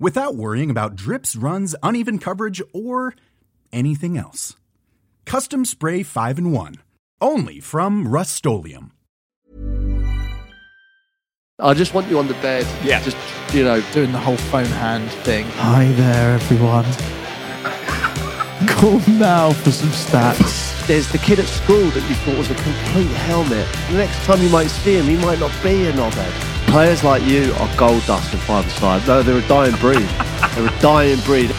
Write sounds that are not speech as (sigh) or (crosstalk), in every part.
without worrying about drips, runs, uneven coverage, or anything else. Custom Spray 5 in 1. Only from Rust I just want you on the bed. Yeah. Just, you know, doing the whole phone hand thing. Hi there, everyone. Call now for some stats. there's the kid at school that you thought was a complete helmet. The next time you might see him, he might not be a knobhead. Players like you are gold dust in five side. No, they're a dying breed. they're a dying breed.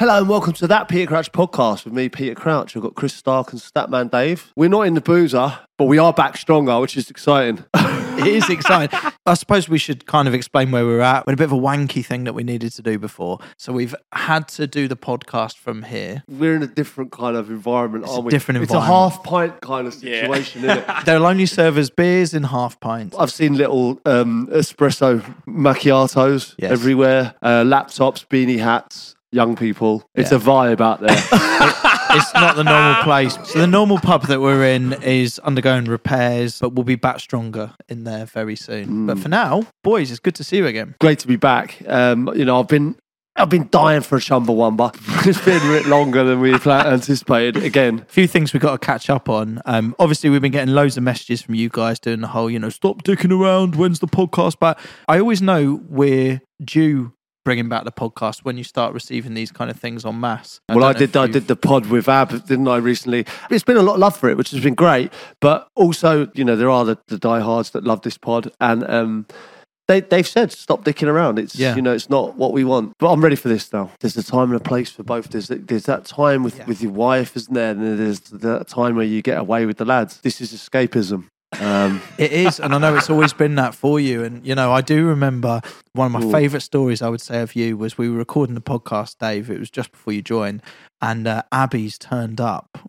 Hello and welcome to that Peter Crouch podcast with me, Peter Crouch. We've got Chris Stark and Statman Dave. We're not in the boozer, but we are back stronger, which is exciting. it is exciting. I suppose we should kind of explain where we're at. We had a bit of a wanky thing that we needed to do before. So we've had to do the podcast from here. We're in a different kind of environment, It's a aren't we? different It's a environment. half pint kind of situation, isn't it? (laughs) They'll only serve us beers in half pints. I've seen little um, espresso macchiatos Yes. everywhere, uh, laptops, beanie hats, young people. It's a vibe out there. (laughs) it's not the normal place. So the normal pub that we're in is undergoing repairs, but we'll be back stronger in there very soon. But for now, boys, it's good to see you again. Great to be back. Um, you know, I've been. I've been dying for a Chumbawamba. (laughs) it's been a bit longer than we anticipated. Again, A few things we've got to catch up on. Um, obviously, we've been getting loads of messages from you guys doing the whole, you know, stop dicking around. When's the podcast back? I always know we're due bringing back the podcast when you start receiving these kind of things en masse. well, I did. I did the pod with Ab, didn't I? Recently, it's been a lot of love for it, which has been great. But also, you know, there are the, the diehards that love this pod, and um, they they've said stop dicking around. It's Yeah. you know, it's not what we want. But I'm ready for this now. There's a time and a place for both. There's there's that time with with your wife, isn't there? And there's that time where you get away with the lads. This is escapism. Um, It is, and I know it's always been that for you. And you know, I do remember one of my Ooh. favourite stories I would say of you was we were recording the podcast, Dave. It was just before you joined, and uh, Abby's turned up,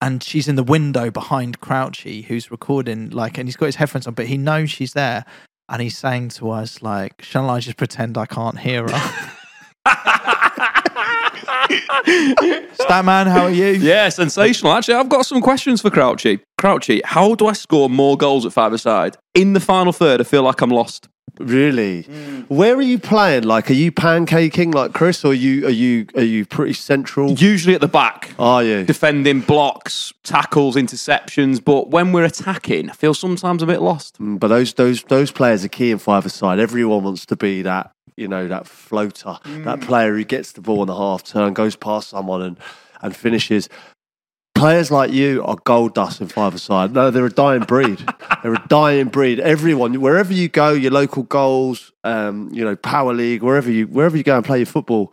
and she's in the window behind Crouchy, who's recording. Like, and he's got his headphones on, but he knows she's there, and he's saying to us, like, "Shall I just pretend I can't hear her?" (laughs) Statman, how are you? Yeah, sensational. Actually, I've got some questions for Crouchy. Crouchy, how do I score more goals at five aside? In the final third, I feel like I'm lost. really, where are you playing? Like, are you pancaking like Chris, or are you are you are you pretty central? Usually at the back, Are you? defending blocks, tackles, interceptions. But when we're attacking, I feel sometimes a bit lost. Mm, But those those those players are key in five side. Everyone wants to be that you know that floater, that player who gets the ball in the half turn, goes past someone and and finishes. Players like you are gold dust in five side. No, they're a dying breed. (laughs) they're a dying breed. Everyone, wherever you go, your local goals, um, you know, power league, wherever you wherever you go and play your football,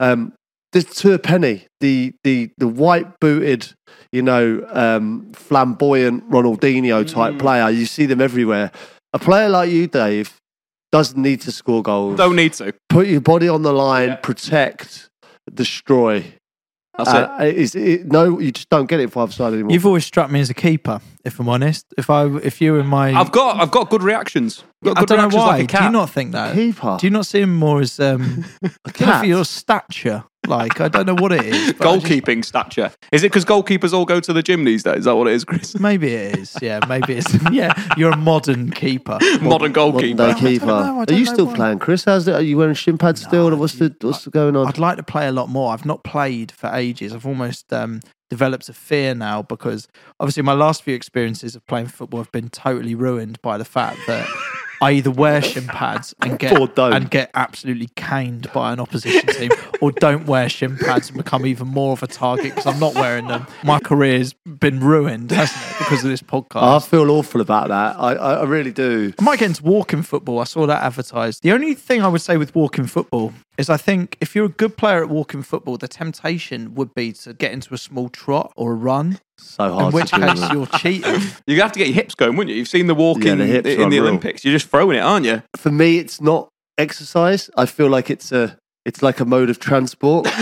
um, there's to a penny. The the the white booted, you know, um, flamboyant Ronaldinho type player. You see them everywhere. A player like you, Dave, doesn't need to score goals. Don't need to. put your body on the line, protect, destroy. That's it. Uh, it's- it- no, you just don't get it in five side anymore. You've always struck me as a keeper, if I'm honest. If I, if you were in my, I've got, I've got good reactions. Got I good don't know reactions why. like a Do you cat. not think that? keeper. Do you not see him more as um, (laughs) I don't know cat? for your stature? Like I don't know what it is. but I just- Goalkeeping stature. Is it because goalkeepers all go to the gym these days? Is that what it is, Chris? (laughs) Maybe it is. Yeah, maybe it's. (laughs) Yeah, you're a modern keeper. (laughs) Modern Modern goalkeeper. day keeper. know, Are you still why. playing, Chris? How's it? Are you wearing shin pads still? what's the what's going on? I'd like to play a lot more. I've not played for ages. I've almost um, developed a fear now because obviously my last few experiences of playing football have been totally ruined by the fact that I either wear shin pads and Or get don't. and get absolutely caned by an opposition team, or don't wear shin pads and become even more of a target because I'm not wearing them. My career's been ruined, hasn't it, because of this podcast. I feel awful about that. I, I, I really do. I might get into walking football. I saw that advertised. The only thing I would say with walking football is I think if you're a good player at walking football, the temptation would be to get into a small trot or a run, So hard. in which to do, case you're cheating. (laughs) You have to get your hips going, wouldn't you? You've seen the walking Yeah, the hips in are the unreal. Olympics. You're just throwing it, aren't you? For me, it's not exercise. I feel like it's a it's like a mode of transport. (laughs)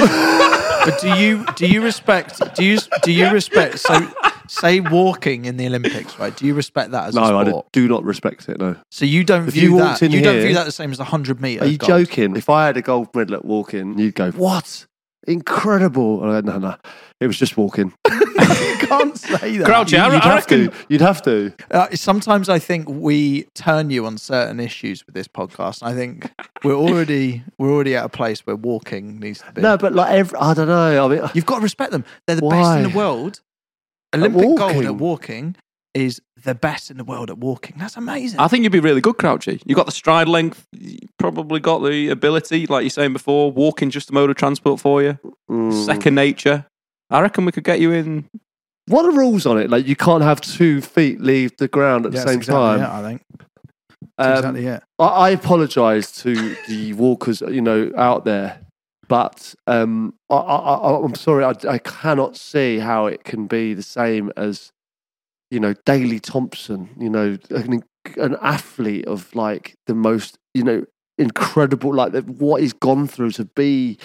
But do you do you respect do you do you respect so say walking in the Olympics, right? Do you respect that as a no, I sport? do not respect it. No. So you don't If view you that walked in you don't here- view that the same as the hundred meter. Are you gold? joking? If I had a gold medal at walking, you'd go, "What? Incredible!" And I go, no, no, it was just walking. (laughs) you can't say that. Crouch, yeah, I, You'd I have reckon. to. You'd have to. Uh, sometimes I think we turn you on certain issues with this podcast. I think we're already we're already at a place where walking needs to be. No, but like every, I don't know. I mean, You've got to respect them. They're the best in the world. Olympic gold at walking is the best in the world at walking. That's amazing. I think you'd be really good, Crouchy. You've got the stride length. You probably got the ability, like you're saying before. Walking just a mode of transport for you. mm. Second nature. I reckon we could get you in. what are the rules on it? Like you can't have two feet leave the ground at Yeah, the same exactly time. it, I think. Um, exactly it. I, I apologise to the walkers, you know, out there, but um, I, I, I, I'm sorry, I, I cannot see how it can be the same as, you know, Daley Thompson, you know, an, an athlete of like the most, you know, incredible, like what he's gone through to be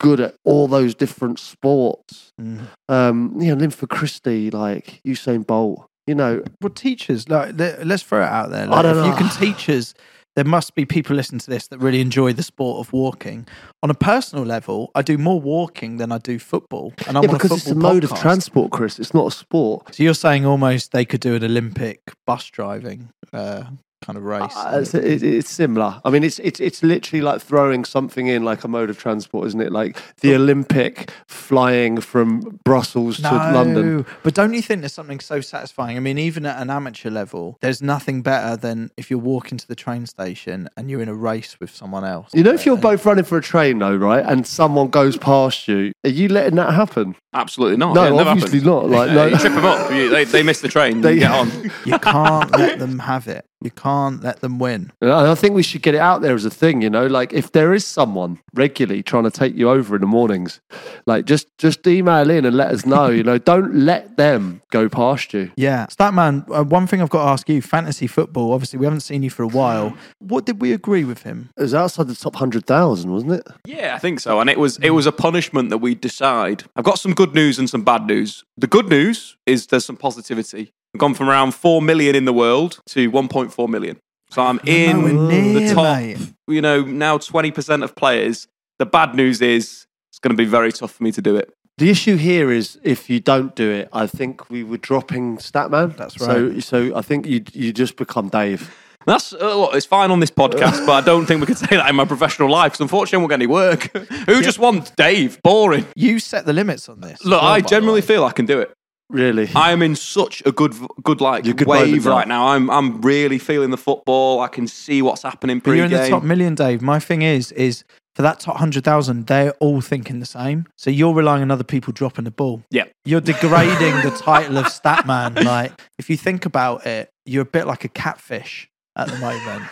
good at all those different sports. Mm. Um, you know, Linford Christie, like Usain Bolt, you know, Well, teachers, like, let's throw it out there. I don't if you can teach us, there must be people listening to this that really enjoy the sport of walking. On a personal level, I do more walking than I do football, and I'm yeah, because a it's a mode of transport, Chris. It's not a sport. So you're saying almost they could do an Olympic bus driving uh, kind of race? Uh, it's, it, it's similar. I mean, it's it's it's literally like throwing something in like a mode of transport, isn't it? Like the Olympic flying from Brussels to London. But don't you think there's something so satisfying? I mean, even at an amateur level, there's nothing better than if you're walking to the train station and you're in a race with someone else. You know, if you're And- both running for a train, though, right, and someone goes past you, are you letting that happen? Absolutely not. no, Yeah, never obviously happened. not. Like, (laughs) Yeah, no. you trip them up. You- they, they miss the train. They- you get on. you can't let them have it. You can't let them win. And I think we should get it out there as a thing, you know. Like if there is someone regularly trying to take you over in the mornings, like just just email in and let us know. You know, (laughs) don't let them go past you. Yeah. Statman, uh, one thing I've got to ask you fantasy football, obviously, we haven't seen you for a while. What did we agree with him? It was outside the top hundred thousand, wasn't it? Yeah, I think so. And it was it was a punishment that we decide. I've got some good news and some bad news. The good news is there's some positivity. I've gone from around four million in the world to 1.4 million. So I'm in Nowhere the near, top. mate. You know, now 20% of players. The bad news is it's going to be very tough for me to do it. The issue here is if you don't do it, I think we were dropping Statman. That's right. So, so I think you you just become Dave. That's uh, look, it's fine on this podcast, but I don't think we could (laughs) say that in my professional life because unfortunately I won't get any work. (laughs) Who just wants Dave? Boring. You set the limits on this. Look, well, I generally feel I can do it. Really, I am in such a good, good like You're good wave moment, right now. I'm, I'm really feeling the football. I can see what's happening But you're in the top million, Dave. My thing is, is for that top hundred thousand, they're all thinking the same. So you're relying on other people dropping the ball. Yeah. You're degrading the title of stat man. (laughs) Like, if you think about it, you're a bit like a catfish at the moment.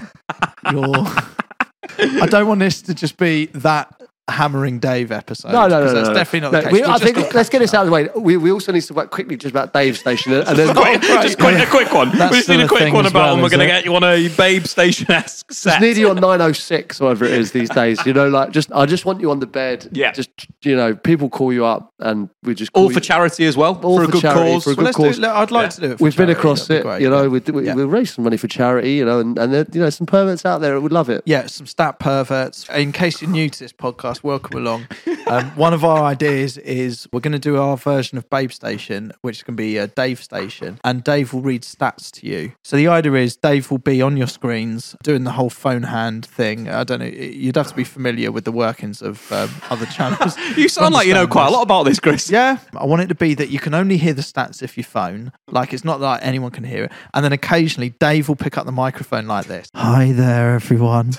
You're. I don't want this to just be that hammering Dave episode. no, no, no, 'cause no, That's no. definitely not No, the case. we- We're I think let's get this out of the way. We, we also need to work quickly just about Dave Station and then (laughs) Quick- (laughs) just quick, a quick one. That's we just need still a a quick one about well, when we're going to get you on a Babe Station (laughs) esque set. Just set. need you on 906 or whatever it is these days. You know, like just I just want you on the bed. Yeah. Just you know, people call you up and we just All for you- charity as well. All for a good charity, cause. for a Well, good let's cause. do, I'd like Yeah. to do it. For We've been across it, great, you know. We, we, Yeah. raise some money for charity, you know, and, and you know, some perverts out there would love it. yeah, some stat perverts. In case you're new to this podcast, welcome along. Um, one of our ideas is we're going to do our version of Babe Station, which can be a Dave Station, and Dave will read stats to you. So the idea is Dave will be on your screens doing the whole phone hand thing. I don't know. You'd have to be familiar with the workings of um, other channels. (laughs) You sound like you know quite a lot about this, Chris. Yeah, I want it to be that you can only hear the stats if you phone. Like it's not like anyone can hear it. And then occasionally Dave will pick up the microphone like this. Hi there, everyone.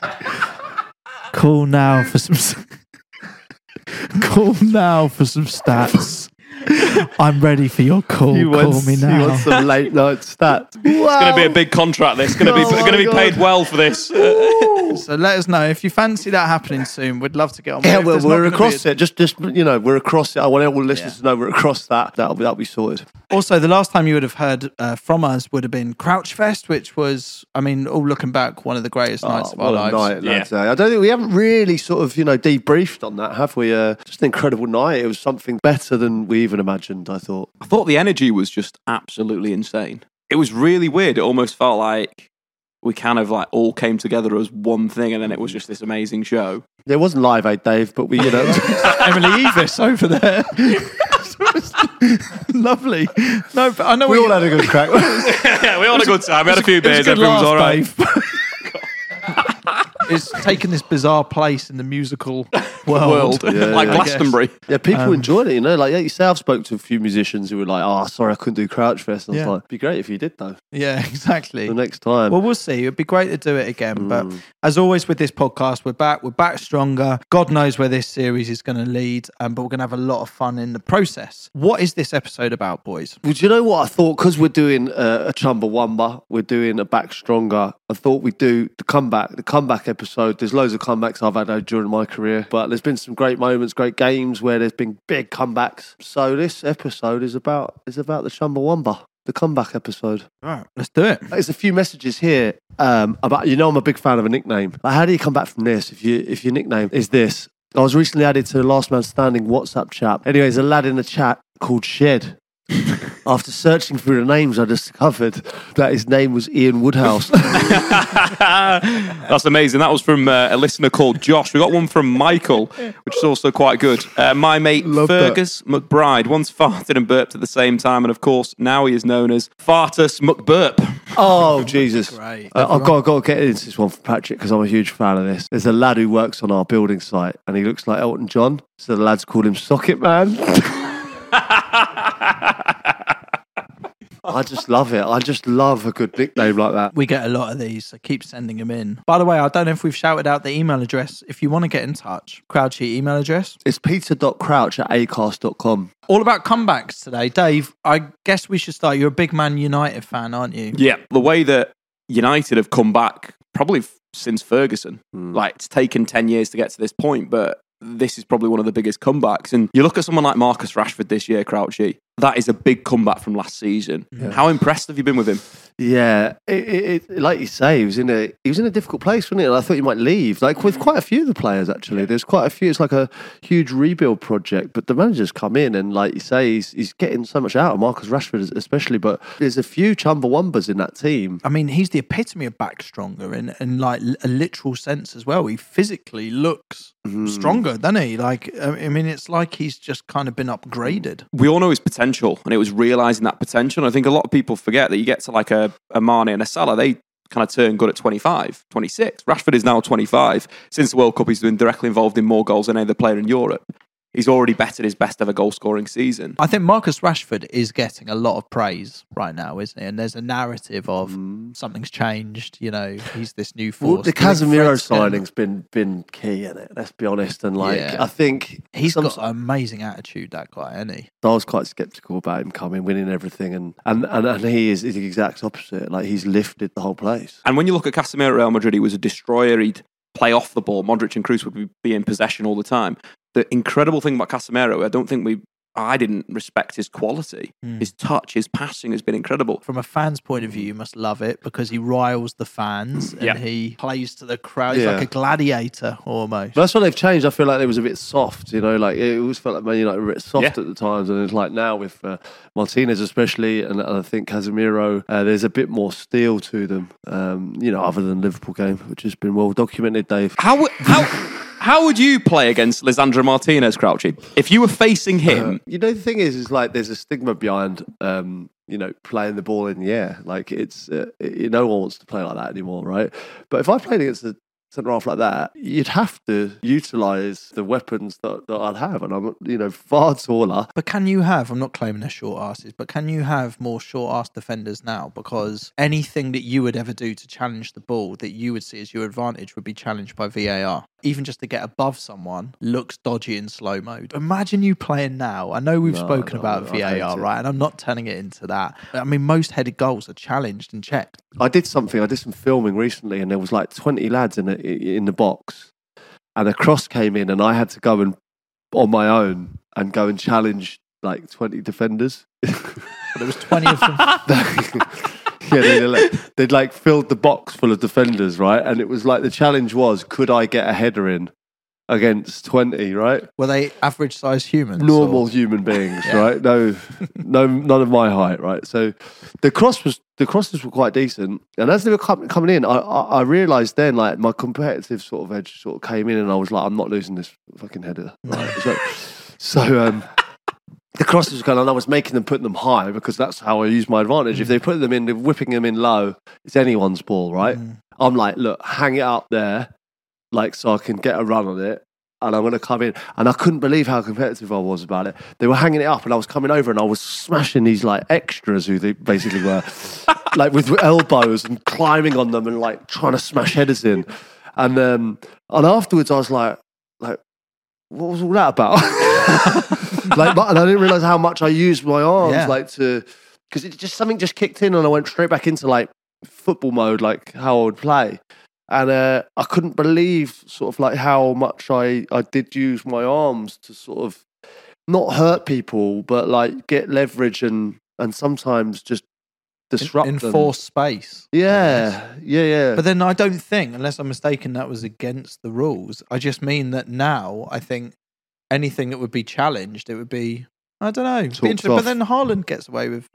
(laughs) Call now for some. (laughs) Call now for some stats. (laughs) I'm ready for your call. You call want, me you now. want some late night stats? (laughs) It's going to be a big contract. This going to be Oh going to be my paid well for this. (laughs) So let us know if you fancy that happening soon. We'd love to get on. Yeah, with it. well, we're across a- it. Just, just you know, we're across it. I want all the listeners Yeah. to know we're across that. That'll be that'll be sorted. Also, the last time you would have heard uh, from us would have been Crouchfest, which was, I mean, all looking back, one of the greatest nights Oh, of our lives. night, lads, eh? I don't think we haven't really sort of you know debriefed on that, have we? Uh, just an incredible night. It was something better than we even imagined. I thought. I thought the energy was just absolutely insane. It was really weird. It almost felt like we kind of like all came together as one thing, and then it was just this amazing show. It wasn't live aid, Dave, but we, you know, (laughs) Emily Eavis over there. (laughs) Lovely. No, but I know we what all had a good crack. yeah, (laughs) we all had a good time. We had a few beers. good Everyone was laugh, all right. Dave. it's taken this bizarre place in the musical (laughs) world. World like I guess. Glastonbury. yeah, people Um, enjoyed it. You know, like yeah, yourself spoke to a few musicians who were like, "Oh, sorry, I couldn't do Crouch Fest." And I was Yeah. like, "Be great if you did though. Yeah, (laughs) exactly. The next time." Well, we'll see. It'd be great to do it again. But Mm. as always with this podcast, we're back. We're back stronger. God knows where this series is going to lead, um, but we're going to have a lot of fun in the process. What is this episode about, boys? Well, do you know what I thought? Because we're doing uh, a Chumbawamba, we're doing a back stronger. I thought we'd do the comeback, the comeback episode. There's loads of comebacks I've had uh, during my career, but there's been some great moments, great games where there's been big comebacks. So this episode is about is about the Chumbawamba, the comeback episode. All right, let's do it. There's a few messages here um, about you know I'm a big fan of a nickname. Like, how do you come back from this if you if your nickname is this? I was recently added to the Last Man Standing WhatsApp chat. Anyways, a lad in the chat called Shed. After searching through the names, I discovered that his name was Ian Woodhouse. (laughs) That's amazing. That was from uh, a listener called Josh. We got one from Michael, which is also quite good. Uh, my mate Love that. Fergus McBride once farted and burped at the same time, and of course now he is known as Fartus McBurp. oh Jesus! Great. Uh, I've got, got to get into this one for Patrick because I'm a huge fan of this. There's a lad who works on our building site, and he looks like Elton John. So the lads call him Socket Man. (laughs) I just love it. I just love a good nickname like that. We get a lot of these, so keep sending them in. By the way, I don't know if we've shouted out the email address. If you want to get in touch, Crowdsheet email address. It's peter.crouch at acast.com. All about comebacks today. Dave, I guess we should start. You're a big Man United fan, aren't you? Yeah, the way that United have come back, probably f- since Ferguson. Hmm. Like it's taken ten years to get to this point, but this is probably one of the biggest comebacks. And you look at someone like Marcus Rashford this year, Crouchy. That is a big comeback from last season. How impressed have you been with him? Yeah, it, it, it, like you say, he was in a he was in a difficult place, wasn't he? And I thought he might leave. Like with quite a few of the players, actually. There's quite a few. It's like a huge rebuild project. But the manager's come in, and like you say, he's he's getting so much out of Marcus Rashford, especially. But there's a few Chumbawambas in that team. I mean, he's the epitome of back stronger in, in like a literal sense as well. He physically looks mm-hmm. stronger, doesn't he? Like, I I mean, it's like he's just kind of been upgraded. we all know his potential, and it was realizing that potential. And I think a lot of people forget that you get to like a, a Mane and a Salah, they kind of turn good at 25, 26. Rashford is now 25. Since the World Cup, he's been directly involved in more goals than any other player in Europe. He's already bettered his best ever goal scoring season. I think Marcus Rashford is getting a lot of praise right now, isn't he? And there's a narrative of mm. something's changed. You know, he's this new force. Well, the Do Casemiro signing's been been key in it. Let's be honest. And like, Yeah. I think He's some- got an amazing attitude, that guy, isn't he? I was quite skeptical about him coming, winning everything, and and and, and he is, is the exact opposite. Like he's lifted the whole place. And when you look at Casemiro at Real Madrid, he was a destroyer. He'd play off the ball. Modric and Kroos would be- be in possession all the time. The incredible thing about Casemiro, I don't think we, I didn't respect his quality. His touch, his passing has been incredible. From a fan's point of view, you must love it because he riles the fans and Yeah. he plays to the crowd. He's Yeah. like a gladiator almost. But that's what they've changed. I feel like it was a bit soft, you know, like it always felt like Man United were a bit soft Yeah. at the times, and it's like now with uh, Martinez especially, and, and I think Casemiro, uh, there's a bit more steel to them, um, you know, other than Liverpool game, which has been well documented, Dave. How how how would you play against Lisandro Martinez, Crouchy? If you were facing him, You know, the thing is, is like there's a stigma behind, um, you know, playing the ball in the air. Like it's, uh, you no one wants to play like that anymore, right? But if I played against a centre half like that, you'd have to utilise the weapons that, that I'd have, and I'm, you know, far taller. But can you have, I'm not claiming they're short asses, but can you have more short ass defenders now? Because anything that you would ever do to challenge the ball that you would see as your advantage would be challenged by VAR. Even just to get above someone, looks dodgy in slow mode. Imagine you playing now. I know we've No, spoken no, about VAR, right? And I'm not turning it into that. I mean, most headed goals are challenged and checked. I did something. I did some filming recently, and there was like twenty lads in the in the box, and a cross came in, and I had to go and on my own and go and challenge like twenty defenders. (laughs) There was 20 of them. (laughs) (laughs) yeah, they'd like, they'd like filled the box full of defenders, right? And it was like the challenge was, could I get a header in against twenty, right? Were they average sized humans? normal or- human beings, Yeah. right? No, no, none of my height, right? So the cross was the crosses were quite decent, and as they were com- coming in, I, I, I realised then like my competitive sort of edge sort of came in, and I was like, I'm not losing this fucking header. Right? so, so um, the crosses were going, and I was making them put them high because that's how I use my advantage. If they put them in, they're whipping them in low, it's anyone's ball, right? Mm. I'm like, look, hang it up there, like so I can get a run on it. And I'm going to come in. And I couldn't believe how competitive I was about it. They were hanging it up, and I was coming over and I was smashing these like extras who they basically were, (laughs) like with elbows and climbing on them and like trying to smash headers in. And um, and afterwards, I was like, like, what was all that about? (laughs) (laughs) like, and I didn't realize how much I used my arms, Yeah. like to, because it just something just kicked in, and I went straight back into like football mode, like how I would play. And uh, I couldn't believe sort of like how much I, I did use my arms to sort of not hurt people, but like get leverage and and sometimes just disrupt them. enforce space. Yeah, yeah, yeah. But then I don't think, unless I'm mistaken, that was against the rules. I just mean that now I think anything that would be challenged, it would be I don't interesting. But then Haaland gets away with.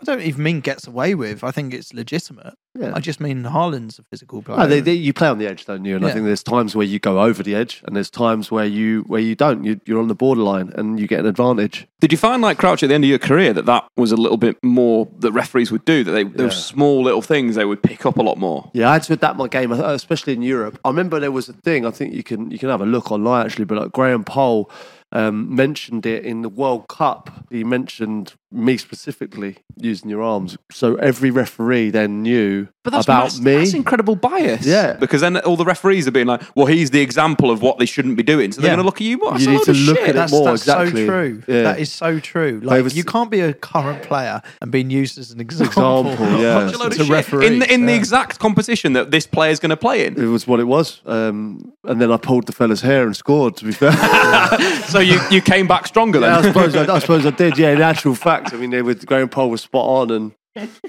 I don't even mean gets away with. I think it's legitimate. Yeah. I just mean Haaland's a physical player. No, they, they, you play on the edge, don't you? And I think there's times where you go over the edge, and there's times where you where you don't. You, you're on the borderline, and you get an advantage. Did you find like Crouch at the end of your career that that was a little bit more that referees would do? That they those Yeah. small little things they would pick up a lot more. Yeah, I had to adapt my game, especially in Europe. I remember there was a thing. I think you can you can have a look online actually, but like Graham Poll um, mentioned it in the World Cup. He mentioned me specifically using your arms, so every referee then knew But that's about mass- me. That's incredible bias. Yeah. because then all the referees are being like, "Well, he's the example of what they shouldn't be doing." So they're Yeah. going to look at you. What? That's You need to look shit. at it that's, more, that's exactly. so true. Yeah. That is so true. Like was- you can't be a current player and being used as an (laughs) example. Example, (laughs) yeah. Such a load of to shit. referees. in the, in the exact competition that this player's going to play in. It was what it was, um, and then I pulled the fella's hair and scored. To be fair, (laughs) So you, you came back stronger then. Yeah, I suppose I, I (laughs) suppose I did. Yeah, in actual fact, I mean, they with Graham Poll was spot on, and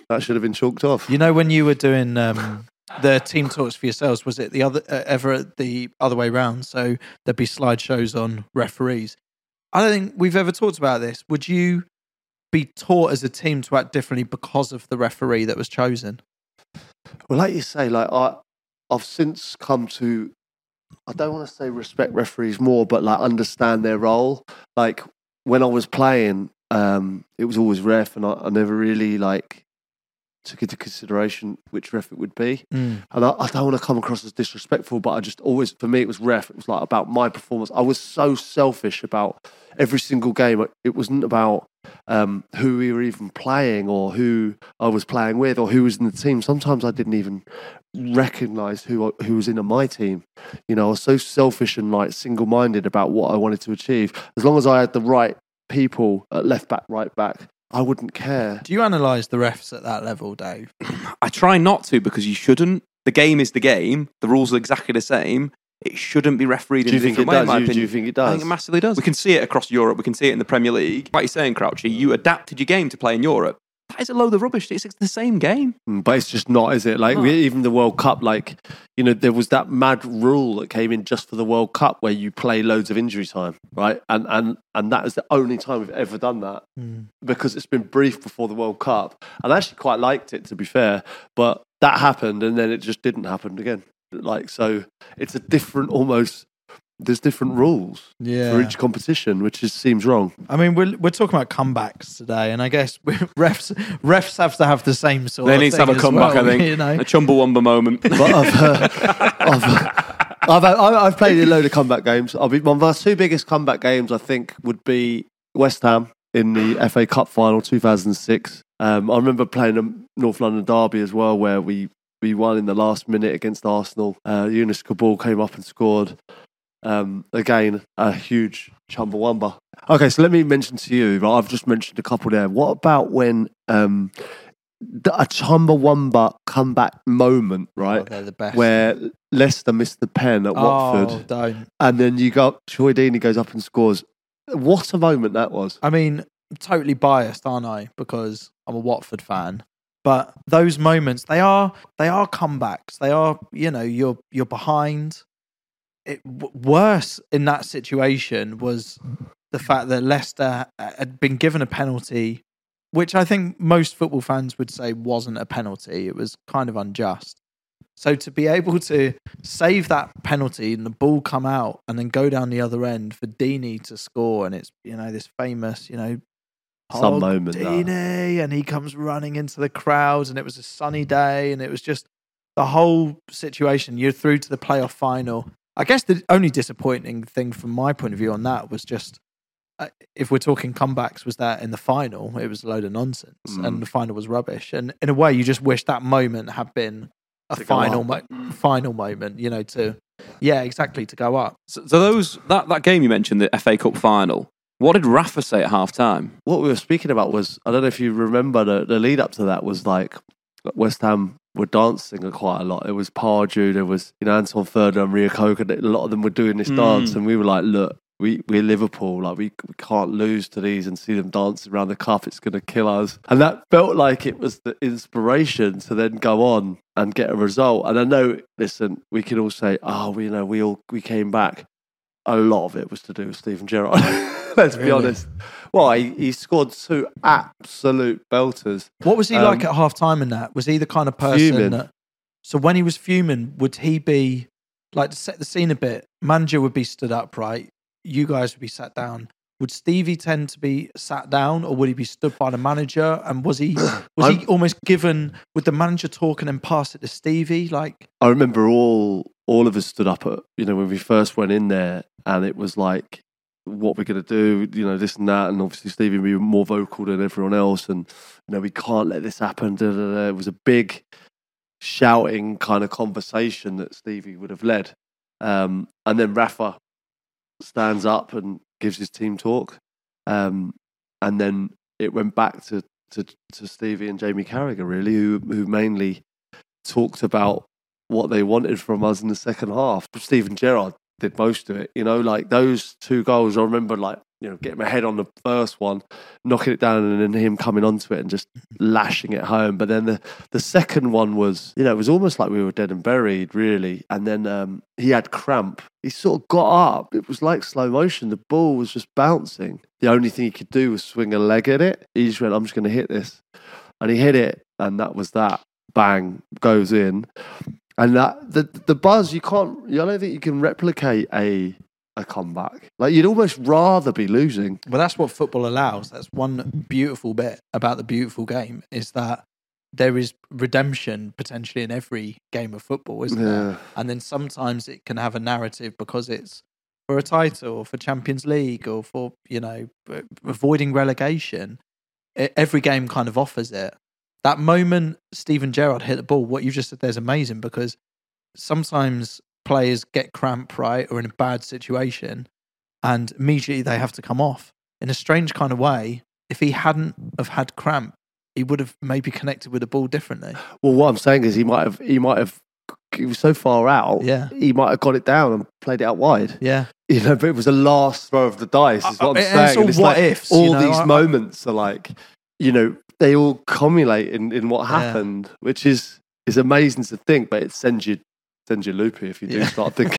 that should have been chalked off. You know, when you were doing um, the team talks for yourselves, was it the other uh, ever the other way round? So there'd be slideshows on referees. I don't think we've ever talked about this. Would you be taught as a team to act differently because of the referee that was chosen? Well, like you say, like I, I've since come to, I don't want to say respect referees more, but like understand their role. Like when I was playing, um, it was always ref, and I, I never really like took into consideration which ref it would be. Mm. And I, I don't want to come across as disrespectful, but I just always, for me, it was ref. It was like about my performance. I was so selfish about every single game. It wasn't about um, who we were even playing or who I was playing with or who was in the team. Sometimes I didn't even recognize who who was in my team. You know, I was so selfish and like single minded about what I wanted to achieve. As long as I had the right people at left back, right back, I wouldn't care. Do you analyse the refs at that level, Dave? (clears throat) I try not to because you shouldn't. The game is the game. The rules are exactly the same. It shouldn't be refereed Do in you a think it different way. in does? my You- do opinion. you think it I does? think it massively does. We can see it across Europe. We can see it in the Premier League. Like you're saying, Crouchy, you adapted your game to play in Europe. That is a load of rubbish. It's the same game. Mm, But it's just not, is it? Like No. we, even the World Cup, like you know, there was that mad rule that came in just for the World Cup where you play loads of injury time, right? And and and that is the only time we've ever done that Mm. because it's been brief before the World Cup. And I actually quite liked it, to be fair. But that happened, and then it just didn't happen again. Like so, it's a different, almost. There's different rules Yeah. for each competition, which is, seems wrong. I mean, we're we're talking about comebacks today, and I guess (laughs) refs refs have to have the same sort. They of need to have a comeback, well, I think. You know, A Chumbawamba moment. (laughs) But I've, uh, I've, I've, I've, I've played a load of comeback games. I'll be, my my two biggest comeback games, I think, would be West Ham in the FA Cup final 2006. Um, I remember playing a North London derby as well, where we we won in the last minute against Arsenal. Uh, Younes Kaboul came up and scored. Um, again, a huge Chumbawamba. Okay, so let me mention to you, right, I've just mentioned a couple there. What about when um, the, a Chumbawamba comeback moment, right? Oh, they're the best. where Leicester missed the pen at oh, Watford, don't. and then you got Troy Deeney goes up and scores. What a moment that was! I mean, I'm totally biased, aren't I? Because I'm a Watford fan. But those moments, they are they are comebacks. They are, you know, you're you're behind. It w- worse in that situation was the fact that Leicester uh, had been given a penalty, which I think most football fans would say wasn't a penalty. It was kind of unjust. So to be able to save that penalty and the ball come out and then go down the other end for Deeney to score, and it's you know this famous you know Some "Oh, moment. Deeney, and he comes running into the crowds, and it was a sunny day, and it was just the whole situation. You're through to the playoff final. I guess the only disappointing thing from my point of view on that was just uh, if we're talking comebacks, was that in the final it was a load of nonsense, Mm. and the final was rubbish. And in a way, you just wish that moment had been a To final, mo- final moment. You know, to yeah, exactly to go up. So, so those that, that game you mentioned, the FA Cup final. What did Rafa say at half time? What we were speaking about was I don't know if you remember the, the lead up to that was like West Ham were dancing quite a lot. It was Pardew, there was you know Anton Ferdinand, Reo-Coker. A lot of them were doing this Mm. dance, and we were like, look. We, we're Liverpool, like we, we can't lose to these and see them dancing around the cup. It's going to kill us, and that felt like it was the inspiration to then go on and get a result. And I know, listen, we can all say, "Oh, we, you know, we all we came back." A lot of it was to do with Steven Gerrard. (laughs) Let's be Really? honest. Well, he, he scored two absolute belters. What was he like Um, at half time in that? Was he the kind of person Fuming. that. So when he was fuming, would he be like to set the scene a bit? Manager would be stood upright. You guys would be sat down. Would Stevie tend to be sat down, or would he be stood by the manager? And was he was (clears throat) he I'm- almost given with the manager talking and then pass it to Stevie? Like I remember all all of us stood up at you know when we first went in there, and it was like, what we're going to do, you know, this and that, and obviously Stevie would be more vocal than everyone else, and you know we can't let this happen. Da, da, da. It was a big shouting kind of conversation that Stevie would have led, um, and then Rafa stands up and gives his team talk, um, and then it went back to, to to Stevie and Jamie Carragher really, who who mainly talked about what they wanted from us in the second half. Steven Gerrard did most of it. You know, like those two goals, I remember like, you know, getting my head on the first one, knocking it down and then him coming onto it and just (laughs) lashing it home. But then the, the second one was, you know, it was almost like we were dead and buried, really. And then um, he had cramp. He sort of got up. It was like slow motion. The ball was just bouncing. The only thing he could do was swing a leg at it. He just went, I'm just going to hit this. And he hit it. And that was that. Bang, goes in and that the the buzz you can't I don't think you can replicate a a comeback. Like you'd almost rather be losing. Well, that's what football allows. That's one beautiful bit about the beautiful game is that there is redemption potentially in every game of football, isn't there? And then sometimes it can have a narrative because it's for a title, or for Champions League, or for you know avoiding relegation. E- Every game kind of offers it. That moment Steven Gerrard hit the ball, what you just said there is amazing because sometimes players get cramp right or in a bad situation and immediately they have to come off. In a strange kind of way, if he hadn't have had cramp, he would have maybe connected with the ball differently. Well, what I'm saying is he might have he might have he was so far out. Yeah. He might have got it down and played it out wide. Yeah. You know, but it was the last throw of the dice. Is what I'm Uh, uh, saying. it's all it's what like ifs, you know, these I- I- moments are like, you know, they all cumulate in, in what Yeah. happened, which is is amazing to think, but it sends you sends you loopy if you do Yeah. start thinking.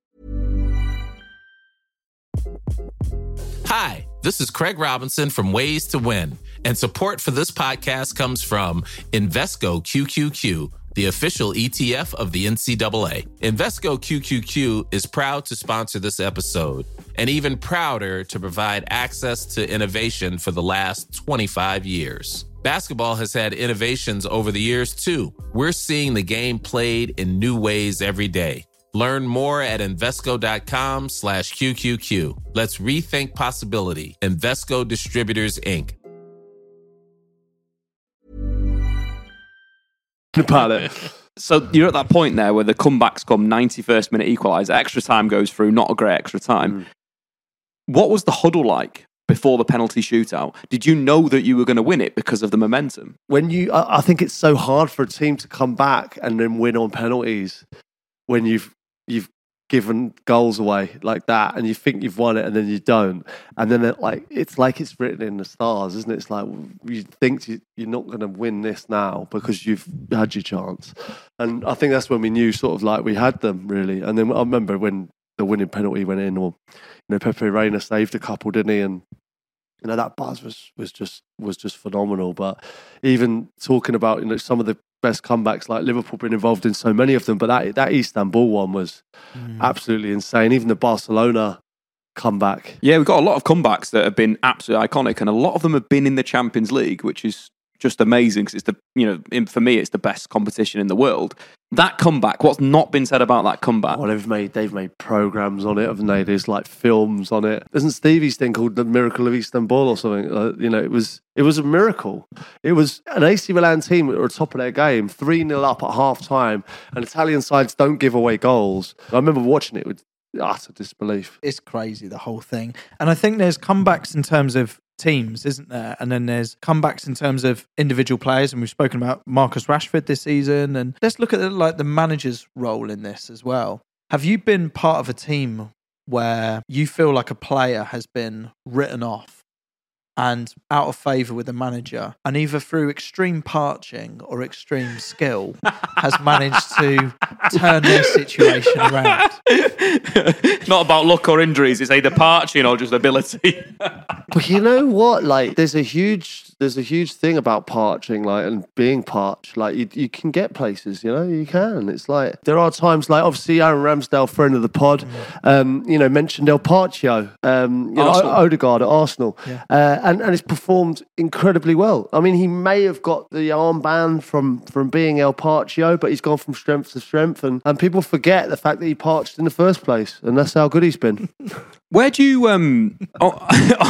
(laughs) Hi, this is Craig Robinson from Ways to Win, and support for this podcast comes from Invesco QQQ, the official ETF of the NCAA. Invesco QQQ is proud to sponsor this episode, and even prouder to provide access to innovation for the last 25 years. Basketball has had innovations over the years too. We're seeing the game played in new ways every day. Learn more at Invesco.com slash QQQ. Let's rethink possibility. Invesco Distributors, Inc. about it. So you're at that point there where the comebacks come 91st minute equaliser, extra time goes through, not a great extra time. Mm. What was the huddle like before the penalty shootout? Did you know that you were going to win it because of the momentum? when you I, think it's so hard for a team to come back and then win on penalties when you've you've given goals away like that and you think you've won it and then you don't and then it, like it's like it's written in the stars isn't it it's like you think you, you're not going to win this now because you've had your chance and i think that's when we knew sort of like we had them really and then i remember when the winning penalty went in or you know pepe reina saved a couple didn't he and you know that buzz was was just was just phenomenal. But even talking about you know some of the best comebacks, like Liverpool, been involved in so many of them. But that that Istanbul one was mm. absolutely insane. Even the Barcelona comeback. Yeah, we've got a lot of comebacks that have been absolutely iconic, and a lot of them have been in the Champions League, which is just amazing because it's the you know in, for me it's the best competition in the world. That comeback, what's not been said about that comeback? Oh, they've made they've made programs on it, haven't they? There's like films on it. Isn't Stevie's thing called the Miracle of Istanbul or something? Uh, you know, it was it was a miracle. It was an AC Milan team that were top of their game, three 0 up at half time, and Italian sides don't give away goals. I remember watching it with utter disbelief. it's crazy the whole thing and i think there's comebacks in terms of teams isn't there? And then there's comebacks in terms of individual players and we've spoken about marcus rashford this season and let's look at the, like the manager's role in this as well. Have you been part of a team where you feel like a player has been written off and out of favor with the manager and either through extreme parching or extreme skill has managed to turn their situation around (laughs) not about luck or injuries. It's either parching or just ability. (laughs) But you know what? Like, there's a huge there's a huge thing about parching, like, and being parched. Like, you you can get places. You know, you can. It's like there are times, like, obviously, Aaron Ramsdale, friend of the pod, um, you know, mentioned El Parcio, um, you know, Arsenal. O- Odegaard at Arsenal, uh, and and it's performed incredibly well. I mean, he may have got the armband from from being El Parcio, but he's gone from strength to strength, and and people forget the fact that he parched in the first place, and that's how good he's been. (laughs) Where do you um (laughs) on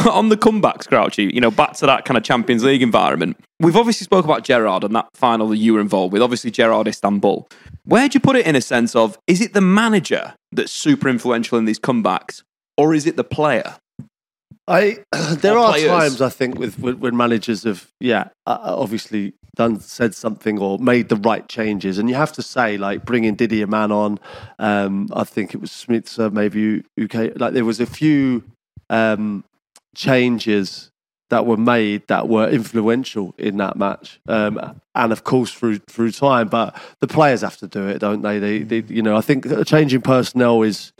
on the comebacks, Crouchy? You know, back to that kind of Champions League environment. We've obviously spoke about Gerrard and that final that you were involved with. Obviously, Gerrard Istanbul. Where do you put it in a sense of is it the manager that's super influential in these comebacks, or is it the player? I (clears throat) there are players. times I think with when, when managers have yeah uh, obviously done said something or made the right changes, and you have to say like bringing Didi Hamann on. Um, I think it was Smith, uh, maybe UK. Like there was a few um, changes that were made that were influential in that match, um, and of course through through time. But the players have to do it, don't they? They, they you know I think changing personnel is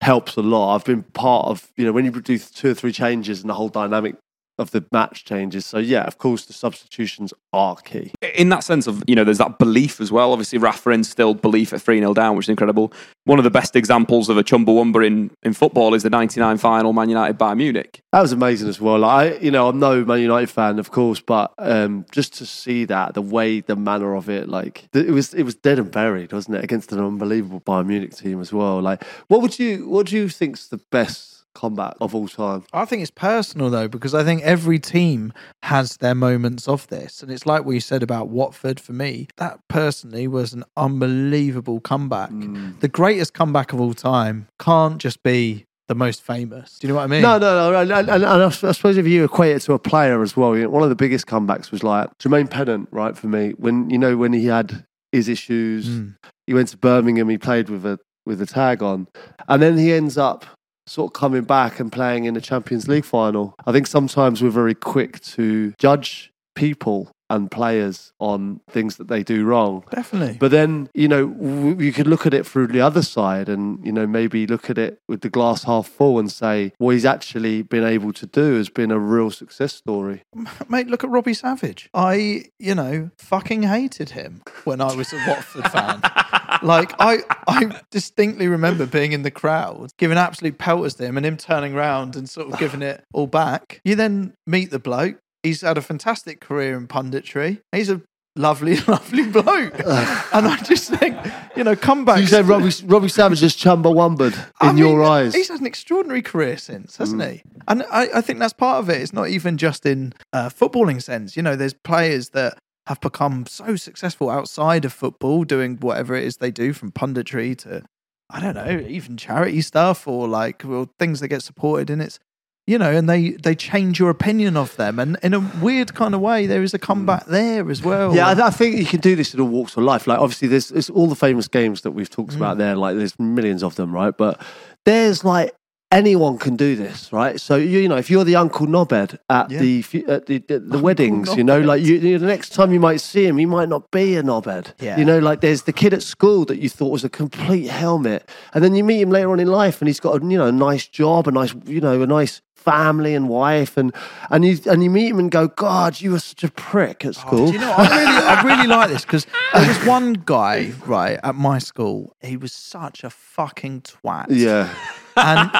helps a lot. I've been part of, you know, when you do two or three changes and the whole dynamic of the match changes. So, yeah, of course, the substitutions are key. in that sense of you know there's that belief as well obviously Rafa instilled belief at 3-0 down which is incredible one of the best examples of a chumbawamba in, in football is the 99 final Man United by Munich That was amazing as well. Like, I, you know, I'm no Man United fan, of course, but um, just to see that, the way, the manner of it, like it was, it was dead and buried, wasn't it, against an unbelievable Bayern Munich team as well. Like, what would you, what do you think's the best combat of all time? I think it's personal though, because I think every team has their moments of this. And it's like what you said about Watford for me. That personally was an unbelievable comeback. Mm. The greatest comeback of all time can't just be the most famous. Do you know what I mean? No, no, no. And, and, and I suppose if you equate it to a player as well, you know, one of the biggest comebacks was like Jermaine Pennant, right? For me, when you know when he had his issues, Mm. he went to Birmingham, he played with a with a tag on, and then he ends up sort of coming back and playing in the Champions League final. I think sometimes we're very quick to judge people and players on things that they do wrong. Definitely. But then, you know, w- you could look at it through the other side and, you know, maybe look at it with the glass half full and say, what he's actually been able to do has been a real success story. (laughs) Mate, look at Robbie Savage. I, you know, fucking hated him when I was a Watford fan. (laughs) Like I, I distinctly remember being in the crowd, giving absolute pelters to him, and him turning around and sort of giving it all back. You then meet the bloke. He's had a fantastic career in punditry. He's a lovely, (laughs) lovely bloke, and I just think, you know, comebacks. You said Robbie, Robbie Savage is Chumbawambered in I mean, your eyes. He's had an extraordinary career since, hasn't he? And I, I think that's part of it. It's not even just in uh, footballing sense. You know, there's players that have become so successful outside of football, doing whatever it is they do, from punditry to I don't know, even charity stuff or like well, things that get supported. And it's you know, and they they change your opinion of them, and in a weird kind of way, there is a comeback mm. there as well. Yeah, I, I think you can do this in all walks of life. Like, obviously, there's, there's all the famous games that we've talked mm. about there. Like, there's millions of them, right? But there's like anyone can do this, right? So you, you know, if you're the Uncle Knobhead at Yeah. the at the, the, the weddings, you know, like you, you, the next time you might see him, he might not be a knobhead. Yeah. You know, like there's the kid at school that you thought was a complete helmet, and then you meet him later on in life, and he's got a you know a nice job, a nice you know a nice family and wife, and and you and you meet him and go, God, you were such a prick at oh, school. Oh, you know, I really, I really (laughs) like this because there was one guy, right, at my school. He was such a fucking twat. yeah. And,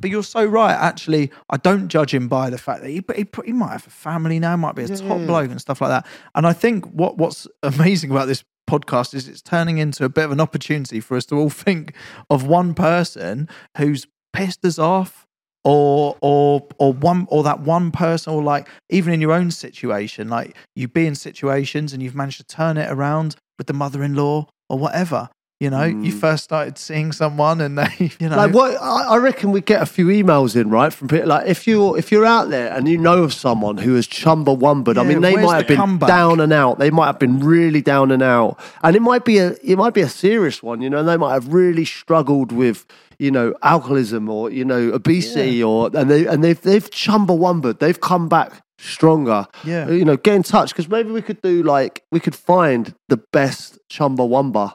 but you're so right. Actually, I don't judge him by the fact that he, he, he might have a family now, might be a top bloke and stuff like that. And I think what what's amazing about this podcast is it's turning into a bit of an opportunity for us to all think of one person who's pissed us off or or or one or that one person or like even in your own situation like you be in situations and you've managed to turn it around with the mother-in-law or whatever you know you mm. first started seeing someone and they (laughs) you know Like what I I reckon we get a few emails in right from people. Like if you if you're out there and you know of someone who has chumbawumbered, I Yeah, mean they might the have been comeback? down and out. They might have been really down and out, and it might be a it might be a serious one. You know, they might have really struggled with you know alcoholism or you know obesity or and they and they've they've chumbawumbered. They've come back stronger. Yeah. you know, get in touch because maybe we could do like we could find the best chumbawumba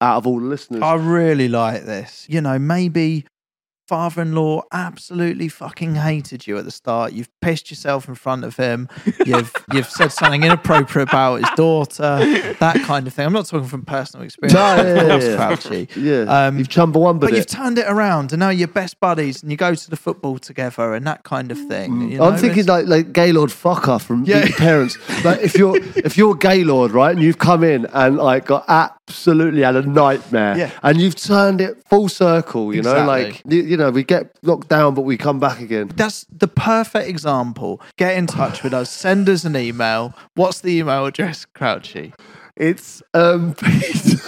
out of all the listeners. I really like this. You know, maybe father in law absolutely fucking hated you at the start. You've pissed yourself in front of him. You've (laughs) you've said something inappropriate about his daughter, that kind of thing. I'm not talking from personal experience. No, yeah, yeah, course, yeah. Crouchy. Yeah, Um, you've chumbawumbered But it. you've turned it around, and now you're best buddies, and you go to the football together, and that kind of thing. you know? I'm thinking It's- like like Gaylord Focker from Yeah. Meet Your Parents. like if you're (laughs) if you're Gaylord, right, and you've come in and like got absolutely had a nightmare, Yeah. and you've turned it full circle. You know, like you, you know, we get knocked down, but we come back again. That's the perfect example. Get in touch with us. Send us an email. What's the email address, Crouchy? It's um (laughs) Peter.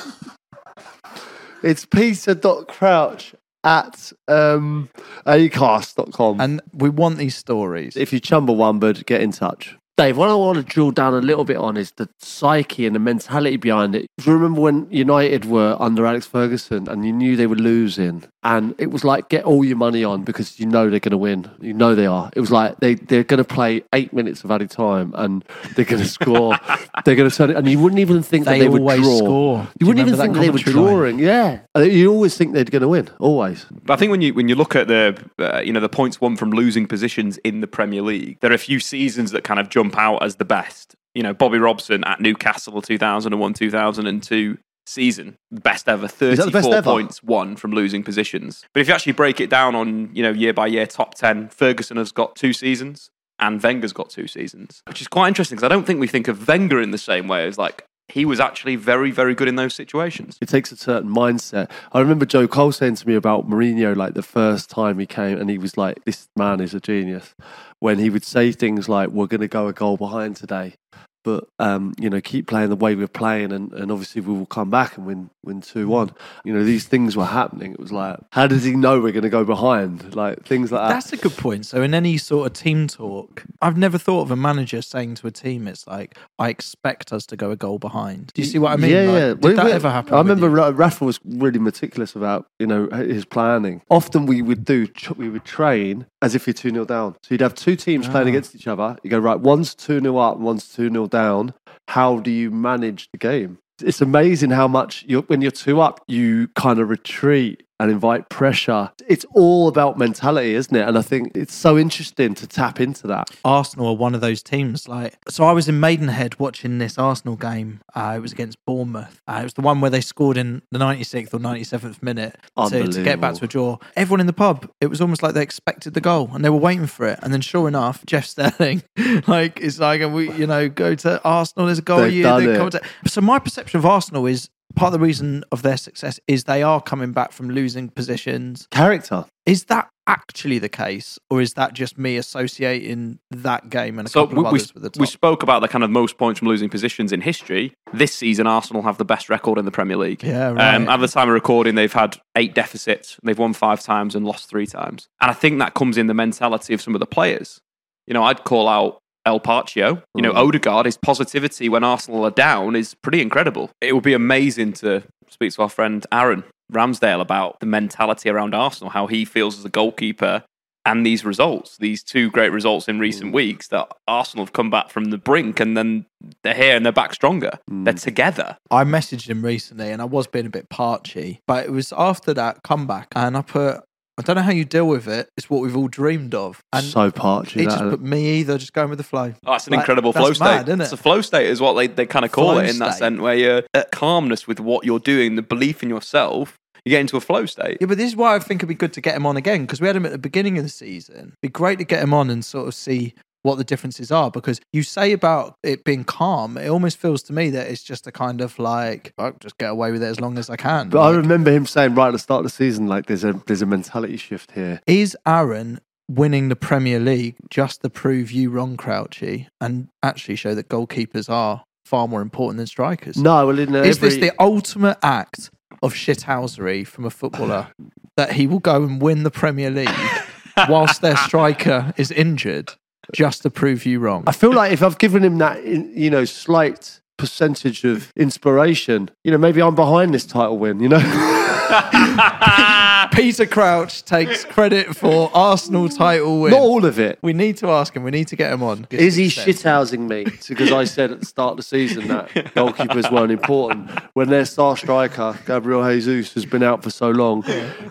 it's Peter.crouch at um acast.com. And we want these stories. if you chumbawumbered, get in touch. Dave, what I want to drill down a little bit on is the psyche and the mentality behind it. Do you remember when United were under Alex Ferguson and you knew they were losing? And it was like, get all your money on because you know they're going to win. You know they are. It was like they, they're going to play eight minutes of added time and they're going (laughs) to score. they're going to turn it. And you wouldn't even think They that they would draw. score. You you wouldn't even think they were commentary line? drawing. Yeah. Uh, You always think they're going to win. Always. But I think when you when you look at the uh, you know the points won from losing positions in the Premier League, there are a few seasons that kind of jump out as the best. You know, Bobby Robson at Newcastle 2001 2002 season, best ever, 34 best ever? points won from losing positions. But if you actually break it down on you know year by year top 10, Ferguson has got two seasons and Wenger's got two seasons, which is quite interesting because I don't think we think of Wenger in the same way as like he was actually very very good in those situations. It takes a certain mindset. I remember Joe Cole saying to me about Mourinho, like the first time he came, and he was like, "This man is a genius." When he would say things like, "We're going to go a goal behind today, but um, you know, keep playing the way we're playing, and, and obviously we will come back and win win two one." You know, these things were happening. It was like, how does he know we're going to go behind? Like things like that. That's a good point. So, in any sort of team talk, I've never thought of a manager saying to a team, "It's like I expect us to go a goal behind." Do you see what I mean? Yeah, Like, yeah. Did We- that ever happen? I remember you? Rafa was really meticulous about you know his planning. Often we would do we would train as if you're two 0 down. So you'd have two teams playing Ah. against each other. You go right, one's two 0 up, one's two 0 down. How do you manage the game? It's amazing how much when you're two up, you kind of retreat and invite pressure. It's all about mentality, isn't it? And I think it's so interesting to tap into that. Arsenal are one of those teams. Like, so I was in Maidenhead watching this Arsenal game. Uh, it was against Bournemouth. Uh, it was the one where they scored in the 96th or 97th minute to, to get back to a draw. Everyone in the pub, it was almost like they expected the goal and they were waiting for it. And then, sure enough, Jeff Stelling, (laughs) like, it's like, and we, you know, go to Arsenal. There's a goal. They've You, done the it. comment- So my perception of Arsenal is part of the reason of their success is they are coming back from losing positions. Character. Is that actually the case, or is that just me associating that game and a So couple we, of we, with the top? we spoke about the kind of most points from losing positions in history. This season, Arsenal have the best record in the Premier League. yeah, right. Um, at the time of recording, they've had eight deficits. They've won five times and lost three times. And I think that comes in the mentality of some of the players. You know, I'd call out El Parcio. You know, Mm. Odegaard, his positivity when Arsenal are down is pretty incredible. It would be amazing to speak to our friend Aaron Ramsdale about the mentality around Arsenal, how he feels as a goalkeeper and these results, these two great results in recent weeks that Arsenal have come back from the brink and then they're here and they're back stronger. They're together. I messaged him recently and I was being a bit parchy, but it was after that comeback and I put, I don't know how you deal with it. It's what we've all dreamed of. And so parchy. he that, just put me either, just going with the flow. Oh, it's an Like, incredible that's flow state. mad, isn't it? It's a flow state, is what they, they kind of call Flow it in that sense, where you're at calmness with what you're doing, the belief in yourself. You get into a flow state. Yeah, but this is why I think it'd be good to get him on again because we had him at the beginning of the season. It'd be great to get him on and sort of see what the differences are because you say about it being calm, it almost feels to me that it's just a kind of like, I'll just get away with it as long as I can. But I remember him saying right at the start of the season, like there's a there's a mentality shift here. is Aaron winning the Premier League just to prove you wrong, Crouchy, and actually show that goalkeepers are far more important than strikers? No, well, in uh, Is every, this the ultimate act of shithousery from a footballer (laughs) that he will go and win the Premier League (laughs) whilst their striker is injured just to prove you wrong? I feel like if I've given him that, you know, slight percentage of inspiration, you know, maybe I'm behind this title win. You know, (laughs) (laughs) Peter Crouch takes credit for Arsenal title win. not all of it. We need to ask him. We need to get him on. Is he shithousing me? (laughs) Because I said at the start of the season that goalkeepers weren't important. When their star striker, Gabriel Jesus, has been out for so long,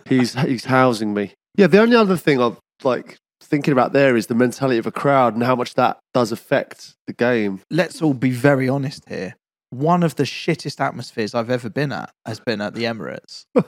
he's he's housing me. Yeah, the only other thing I've like thinking about there is the mentality of a crowd and how much that does affect the game. Let's all be very honest here. One of the shittest atmospheres I've ever been at has been at the Emirates. (laughs)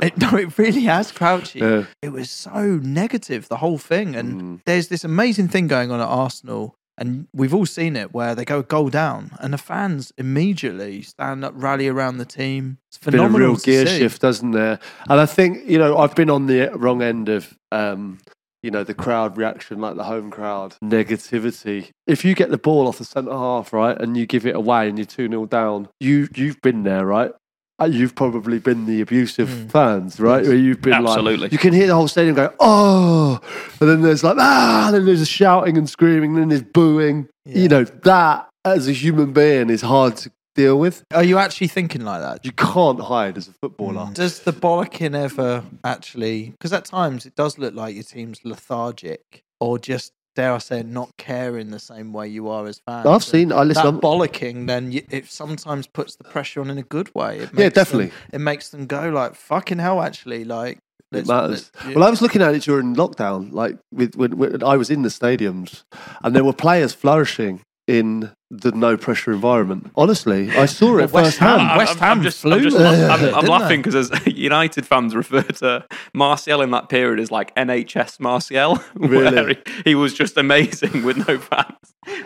It, no, it really has, Crouchy. Yeah. It was so negative, the whole thing. And Mm. there's this amazing thing going on at Arsenal, and we've all seen it where they go a goal down, and the fans immediately stand up, rally around the team. It's been a phenomenal. real gear see. shift, doesn't there? And I think you know I've been on the wrong end of um, you know the crowd reaction, like the home crowd negativity. If you get the ball off the centre half, right, and you give it away and you're two 0 down, you you've been there, right? Uh, You've probably been the abusive Mm. fans, right? Where you've been Absolutely. like, you can hear the whole stadium go, oh, and then there's like, ah, and then there's a shouting and screaming, and then there's booing. Yeah. You know, that as a human being is hard to deal with. Are you actually thinking like that? You can't hide as a footballer. Mm. Does the bollocking ever actually? Because at times it does look like your team's lethargic, or just dare I say, it, not caring the same way you are as fans. I've seen. I listen. that I'm- bollocking. Then y it sometimes puts the pressure on in a good way. It Yeah, makes definitely. Them, it makes them go like fucking hell. Actually, like It let's- matters. let- Well, I was looking at it during lockdown, like with, when, when I was in the stadiums, and there were players flourishing in the no pressure environment. Honestly, I saw it Well, West Ham- firsthand. West Ham I'm just, flew I'm, just, I'm, I'm, laughing because as (laughs) United fans refer to Martial in that period as like NHS Martial, (laughs) where Really? he, he was just amazing with no fans.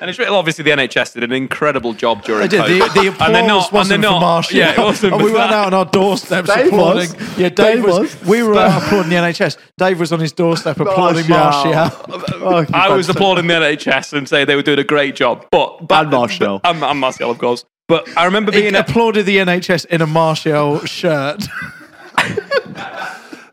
And it's really obviously the NHS did an incredible job during They did. The, COVID. the applause and they're not, wasn't they're for not, Martial. Yeah, it wasn't. and we went that. out on our doorsteps Dave applauding. was. Yeah, Dave, Dave was. was. We were out (laughs) applauding the NHS. Dave was on his doorstep applauding Martial. Martial. Oh, I was fantastic. applauding the NHS and saying they were doing a great job. But, but And Martial. but- and, and Martial, of course. But I remember He being at, applauded the NHS in a Martial shirt. (laughs)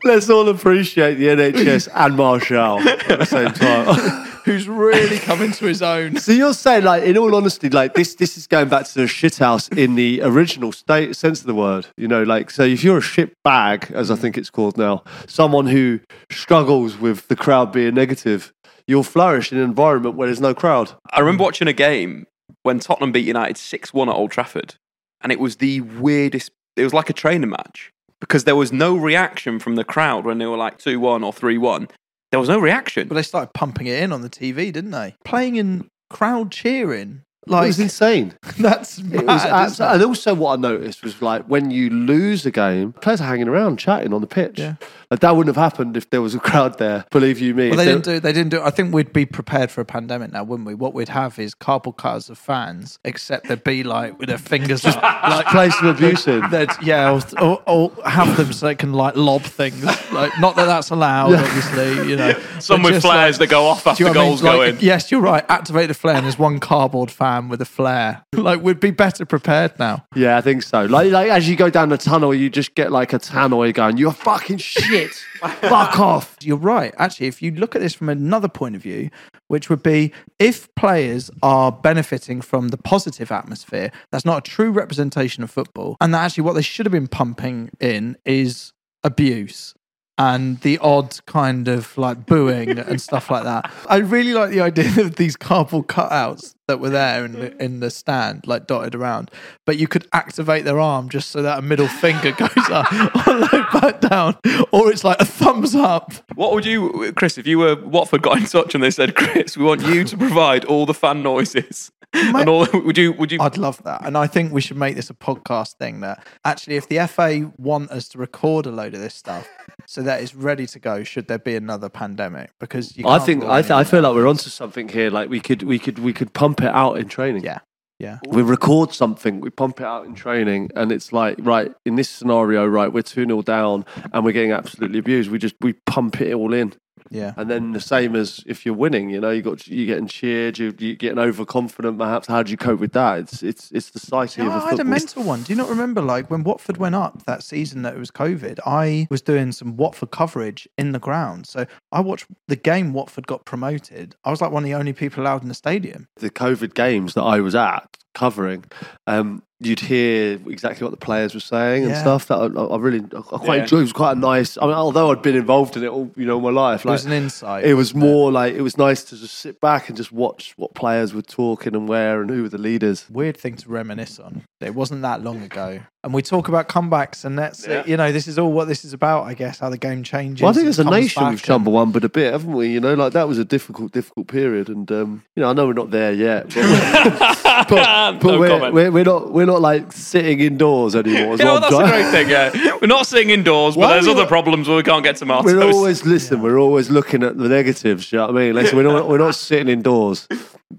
Let's all appreciate the NHS and Martial at the same time. (laughs) who's really coming to his own. so you're saying, like, in all honesty, like this, this is going back to the shithouse in the original state sense of the word. You know, like, so if you're a shit bag, as I think it's called now, someone who struggles with the crowd being negative, you'll flourish in an environment where there's no crowd. I remember watching a game when Tottenham beat United 6 1 at Old Trafford. And it was the weirdest, it was like a training match because there was no reaction from the crowd when they were like 2 1 or 3 1. There was no reaction. But they started pumping it in on the TV, didn't they? Playing in crowd cheering it Like was insane. (laughs) that's It mad. was abs- and also what I noticed was like when you lose a game, players are hanging around chatting on the pitch. Yeah. Like that wouldn't have happened if there was a crowd there. Believe you me. Well, they didn't do. They didn't do. I think we'd be prepared for a pandemic now, wouldn't we? What we'd have is cardboard cutters of fans, except they'd be like with their fingers just like (laughs) play some abuse in. They'd, yeah, or, or, or have them so they can like lob things. Like, not that that's allowed, obviously. You know, Some with flares like- that go off after you know what I mean? goals go Like, in. Yes, you're right. Activate the flare, and there's one cardboard fan with a flare. (laughs) Like, we'd be better prepared now. Yeah, I think so. Like, like as you go down the tunnel, you just get like a tannoy going, "You're fucking shit, (laughs) fuck off." You're right. Actually, if you look at this from another point of view, which would be if players are benefiting from the positive atmosphere, that's not a true representation of football. And that actually what they should have been pumping in is abuse and the odd kind of like booing and stuff like that. (laughs) I really like the idea of these cardboard cutouts that were there in the, mm-hmm. in the stand, like dotted around. But you could activate their arm just so that a middle finger (laughs) goes up or like back down, or it's like a thumbs up. What would you, Chris, if you were Watford got in touch and they said, Chris, we want you to provide all the fan noises and all, would you, would you? I'd love that. And I think we should make this a podcast thing that actually, if the FA want us to record a load of this stuff so that it's ready to go, should there be another pandemic? Because you I think I, th- I feel like we're onto something here. Like we could we could we could pump it out in training. Yeah. Yeah. We record something, we pump it out in training, and it's like, right, in this scenario, right, we're 2 0 down and we're getting absolutely abused. We just we pump it all in. Yeah. And then the same as if you're winning, you know, you got you getting cheered, you you getting overconfident. Perhaps how do you cope with that? It's it's it's the psyche Yeah, of a I had a mental one. Do you not remember, like when Watford went up that season that it was COVID? I was doing some Watford coverage in the ground, so I watched the game Watford got promoted. I was like one of the only people allowed in the stadium. the COVID games that I was at covering, um, you'd hear exactly what the players were saying and Yeah. stuff. That I, I really I quite Yeah. enjoyed. It was quite a nice. I mean, although I'd been involved in it all, you know, my life, It like was an insight. it was wasn't more like it was nice to just sit back and just watch what players were talking and where and who were the leaders. weird thing to reminisce on. It wasn't that long ago. And we talk about comebacks, and that's, Yeah. you know, this is all what this is about, I guess, how the game changes. Well, I think and as a nation back we've and- chumbled but a bit, haven't we? You know, like that was a difficult, difficult period, and um, you know, I know we're not there yet, but, (laughs) (laughs) but, but No we're, we're we're not we're not like sitting indoors anymore. is (laughs) Yeah, well, that's I'm a great thing. Yeah, we're not sitting indoors, but Why there's are other problems where we can't get tomatoes. We're always listen. We're always looking at the negatives. You know what I mean? Listen, we're not we're not sitting indoors.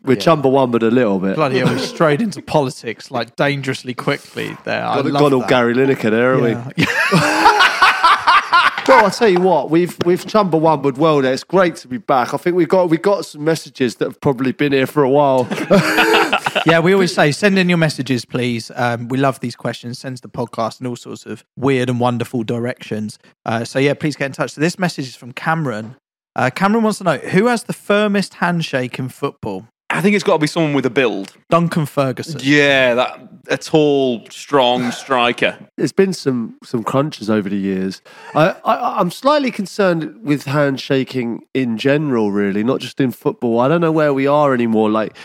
We're chumbawamba a little bit. Bloody hell, we strayed into politics like dangerously quickly there. I Got, love got all that. Gary Lineker there, haven't we? Well, (laughs) I tell you what, we've we've chumbawambaed well there. It's great to be back. I think we've got we have got some messages that have probably been here for a while. (laughs) yeah, we always say send in your messages, please. Um, we love these questions. Sends the podcast in all sorts of weird and wonderful directions. Uh, so yeah, please get in touch. So this message is from Cameron. Uh, Cameron wants to know who has the firmest handshake in football. I think it's got to be someone with a build. Duncan Ferguson. Yeah, that a tall, strong striker. There's been some some crunches over the years. I, I I'm slightly concerned with handshaking in general, really, not just in football. I don't know where we are anymore. Like,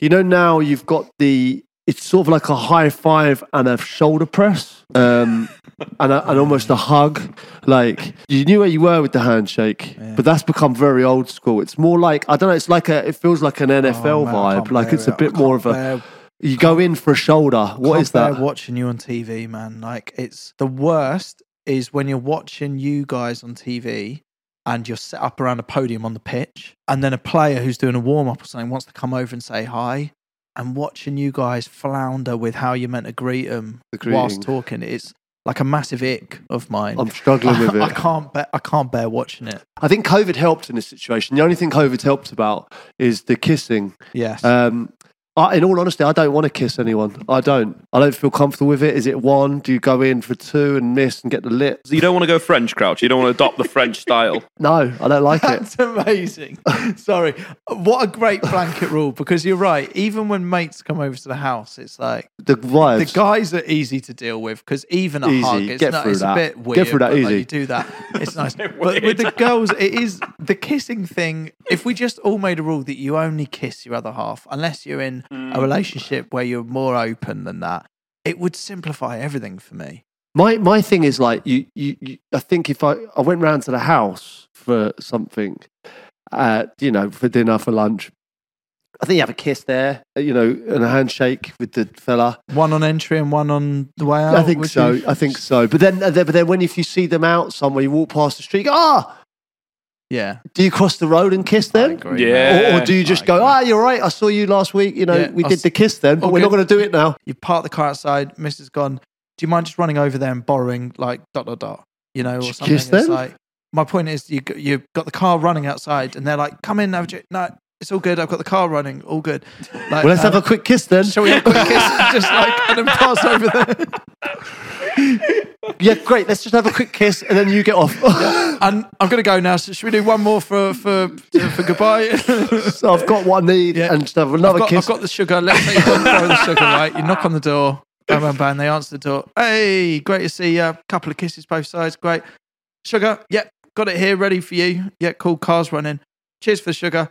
you know, now you've got the it's sort of like a high five and a shoulder press, um, (laughs) and, a, and almost a hug. Like you knew where you were with the handshake, but that's become very old school. It's more like I don't know. It's like a. It feels like an NFL Oh, man, vibe. Like it's a bit more of a. bear- You go in for a shoulder. What is that? watching you on TV, man. Like it's the worst is when you're watching you guys on TV and you're set up around a podium on the pitch, and then a player who's doing a warm up or something wants to come over and say hi, and watching you guys flounder with how you're meant to greet them The whilst talking. It's like a massive ick of mine. I'm struggling with (laughs) it. I can't bear. I can't bear watching it. I think COVID helped in this situation. The only thing COVID helped about is the kissing. Yes. Um, I, in all honesty, I don't want to kiss anyone. I don't. I don't feel comfortable with it. Is it one? Do you go in for two and miss and get the lips? You don't want to go French crouch. You don't want to adopt the French style. (laughs) No, I don't like it. That's amazing. (laughs) Sorry. What a great blanket rule because you're right. Even when mates come over to the house, it's like The the guys are easy to deal with because even a Easy. hug, it's, Get not, it's that. a bit weird. Get through that but, like, easy. you do that. It's (laughs) nice. but with the girls, it is the kissing thing. If we just all made a rule that you only kiss your other half, unless you're in a relationship where you're more open than that, it would simplify everything for me. My my thing is like you, you, you. I think if I I went round to the house for something, uh, you know, for dinner for lunch, I think you have a kiss there, uh, you know, and a handshake with the fella. One on entry and one on the way out. I think so. you? I think so. But then, uh, but then when if you see them out somewhere, you walk past the street, you go, ah, Yeah. do you cross the road and kiss them? agree, Yeah. Or, or do you just go, ah, you're right. I saw you last week. You know, Yeah, we I did s- the kiss then, but all we're not good. going to do it now. You park the car outside. Mrs. gone. Do you mind just running over there and borrowing like dot dot dot? You know, or Just something. kiss It's them? like my point is you g- you've got the car running outside, and they're like, "Come in, have a j- no, it's all good. I've got the car running, all good." Like, Well, let's uh, have a quick kiss then. Shall we have a quick kiss? Just like (laughs) and then pass over there. Yeah, great. Let's just have a quick kiss and then you get off. (laughs) And I'm gonna go now. So should we do one more for for for goodbye? (laughs) so I've got what I need Yeah. and just have another I've got, kiss. I've got the sugar. Let's say you don't throw the sugar, right? You knock on the door. Bang, bang, bang. They answer the door. Hey, great to see you. Couple of kisses both sides. Great. Sugar. Yep. Got it here ready for you. Yeah, cool. Car's running. Cheers for the sugar.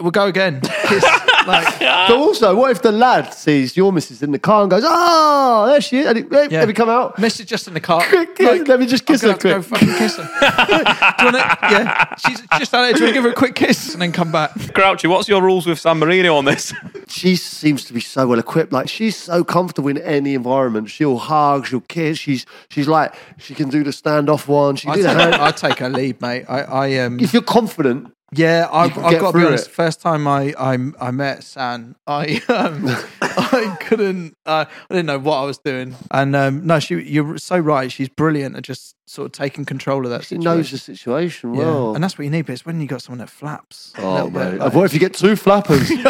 We'll go again. Kiss. (laughs) like, (laughs) But also, what if the lad sees your missus in the car and goes, "Oh, there she is," and it, hey, Yeah. let me come out. Miss is just in the car. (laughs) Quick kiss. Let me just kiss I'm her gonna have to quick. Go fucking kiss her. (laughs) do you want to? Yeah. She's just out there. Do you want to give her a quick kiss and then come back? Crouchy, what's your rules with San Marino on this? She seems to be so well equipped. Like she's so comfortable in any environment. She'll hug, she'll kiss. She's she's like she can do the standoff one. She can I do the take, hand. I take her lead, mate. I, I um. If you're confident, Yeah, I've, I've got to be honest. it. First time I, I I met San, I (laughs) um, I couldn't. Uh, I didn't know what I was doing. And um, no, she. You're so right. She's brilliant at just sort of taking control of that she situation. knows the situation Yeah. well. and that's what you need. But it's when you got someone that flaps. Oh, mate. like- what if you get two flappers? (laughs)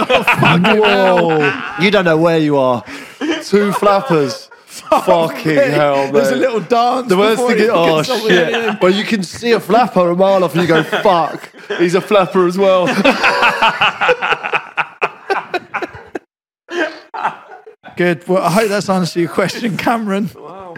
Whoa. You don't know where you are. (laughs) Two flappers. Fucking hell, mate. There's a little dance. the worst thing he is, oh gets on with it. shit. Well, you can see a flapper a mile off and you go, (laughs) fuck, he's a flapper as well. (laughs) Good. Well, I hope that's answered your question, Cameron. Wow.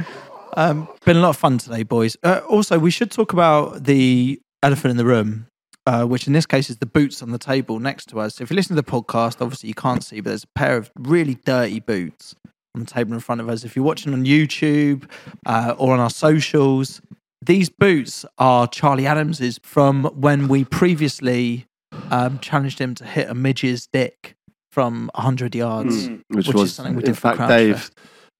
Um, been a lot of fun today, boys. Uh, also, we should talk about the elephant in the room, uh, which in this case is the boots on the table next to us. So if you listen to the podcast, obviously you can't see, but there's a pair of really dirty boots on the table in front of us. If you're watching on YouTube uh, or on our socials, these boots are Charlie Adams's from when we previously um, challenged him to hit a midge's dick from 100 yards. Which, Which is was, something we in did for fact, Dave Fest.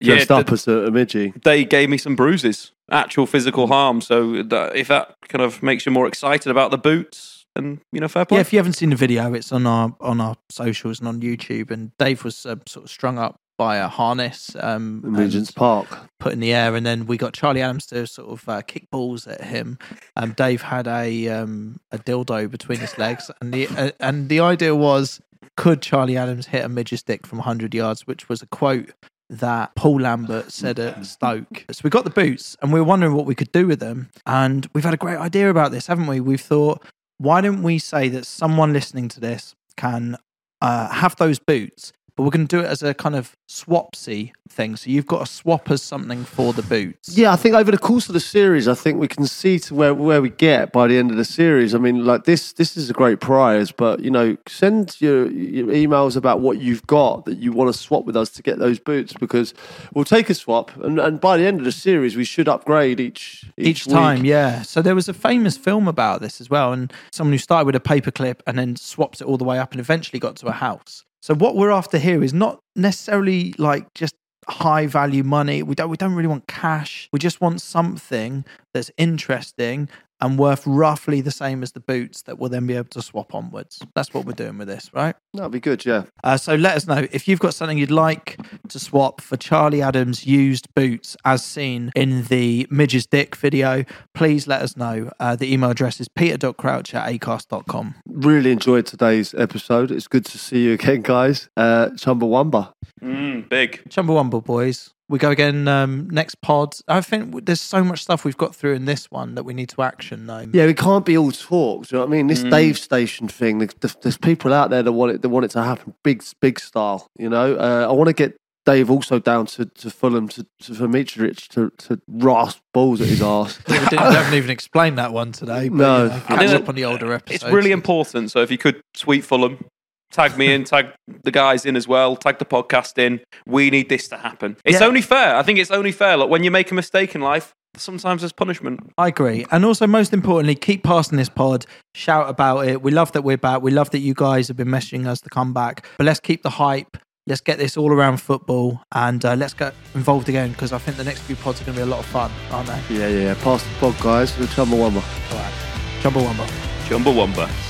dressed Yeah, up the- as a, a midgie. They gave me some bruises, actual physical harm. So that, if that kind of makes you more excited about the boots, and you know, fair play. Yeah, if you haven't seen the video, it's on our on our socials and on YouTube. And Dave was uh, sort of strung up by a harness, um, Regent's Park. put in the air, and then we got Charlie Adams to sort of uh, kick balls at him. Um, Dave had a um, a dildo between his legs, and the uh, and the idea was could Charlie Adams hit a midget's stick from 100 yards, which was a quote that Paul Lambert said at Stoke. So we got the boots, and we were wondering what we could do with them, and we've had a great idea about this, haven't we? We've thought, why don't we say that someone listening to this can uh, have those boots, but we're going to do it as a kind of swapsy thing. So you've got to swap as something for the boots. Yeah, I think over the course of the series, I think we can see to where, where we get by the end of the series. I mean, like this, this is a great prize, but you know, send your, your emails about what you've got that you want to swap with us to get those boots because we'll take a swap, and, and by the end of the series, we should upgrade each each week. time, yeah. So there was a famous film about this as well, and someone who started with a paperclip and then swaps it all the way up and eventually got to a house. So what we're after here is not necessarily like just high value money. We don't we don't really want cash. We just want something that's interesting and worth roughly the same as the boots that we'll then be able to swap onwards. That's what we're doing with this, right? That'd be good, yeah. Uh, so let us know if you've got something you'd like to swap for Charlie Adams' used boots as seen in the Midge's Dick video. Please let us know. Uh, the email address is peter.crouch at acast.com. Really enjoyed today's episode. It's good to see you again, guys. Uh, Chumbawamba. Mm, big. Chumbawamba boys. We go again um, next pod. I think there's so much stuff we've got through in this one that we need to action though. Yeah, we can't be all talk. Do you know what I mean? This Mm. Dave Station thing. There's, there's people out there that want it. That want it to happen big, big style. You know, uh, I want to get Dave also down to, to Fulham to, to for Mitrovic to to rasp balls at his ass. (laughs) we, didn't, we haven't even explained that one today. But, No. you know, I catch up on the older episodes. It's really important. So if you could tweet Fulham, Tag me in, tag the guys in as well, tag the podcast in. We need this to happen. It's Yeah. only fair. I think it's only fair. Look, when you make a mistake in life, sometimes there's punishment. I agree. And also, most importantly, keep passing this pod. Shout about it. We love that we're back. We love that you guys have been messaging us to come back. But let's keep the hype. Let's get this all around football and uh, let's get involved again because I think the next few pods are going to be a lot of fun, aren't they? Yeah, yeah, yeah. Pass the pod, guys. The Chumbawamba. All right. Jumbo Wumbo. Chumbawamba.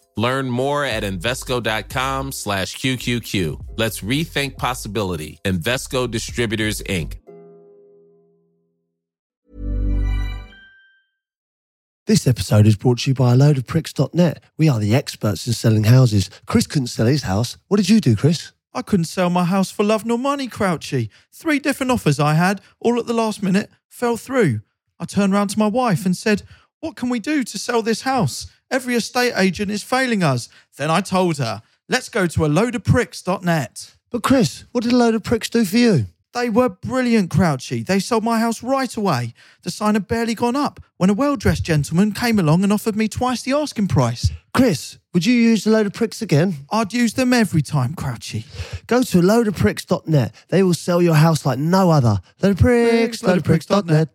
Learn more at Invesco.com slash QQQ. Let's rethink possibility. Invesco Distributors, Inc. This episode is brought to you by a load of pricks.net. We are the experts in selling houses. Chris couldn't sell his house. What did you do, Chris? I couldn't sell my house for love nor money, Crouchy. Three different offers I had, all at the last minute, fell through. I turned round to my wife and said, What can we do to sell this house? Every estate agent is failing us. Then I told her, Let's go to a load of pricks.net. But Chris, what did a load of pricks do for you? They were brilliant, Crouchy. They sold my house right away. The sign had barely gone up when a well dressed gentleman came along and offered me twice the asking price. Chris, would you use a load of pricks again? I'd use them every time, Crouchy. Go to a loadofpricks.net. They will sell your house like no other. Load of pricks, load of pricks.net.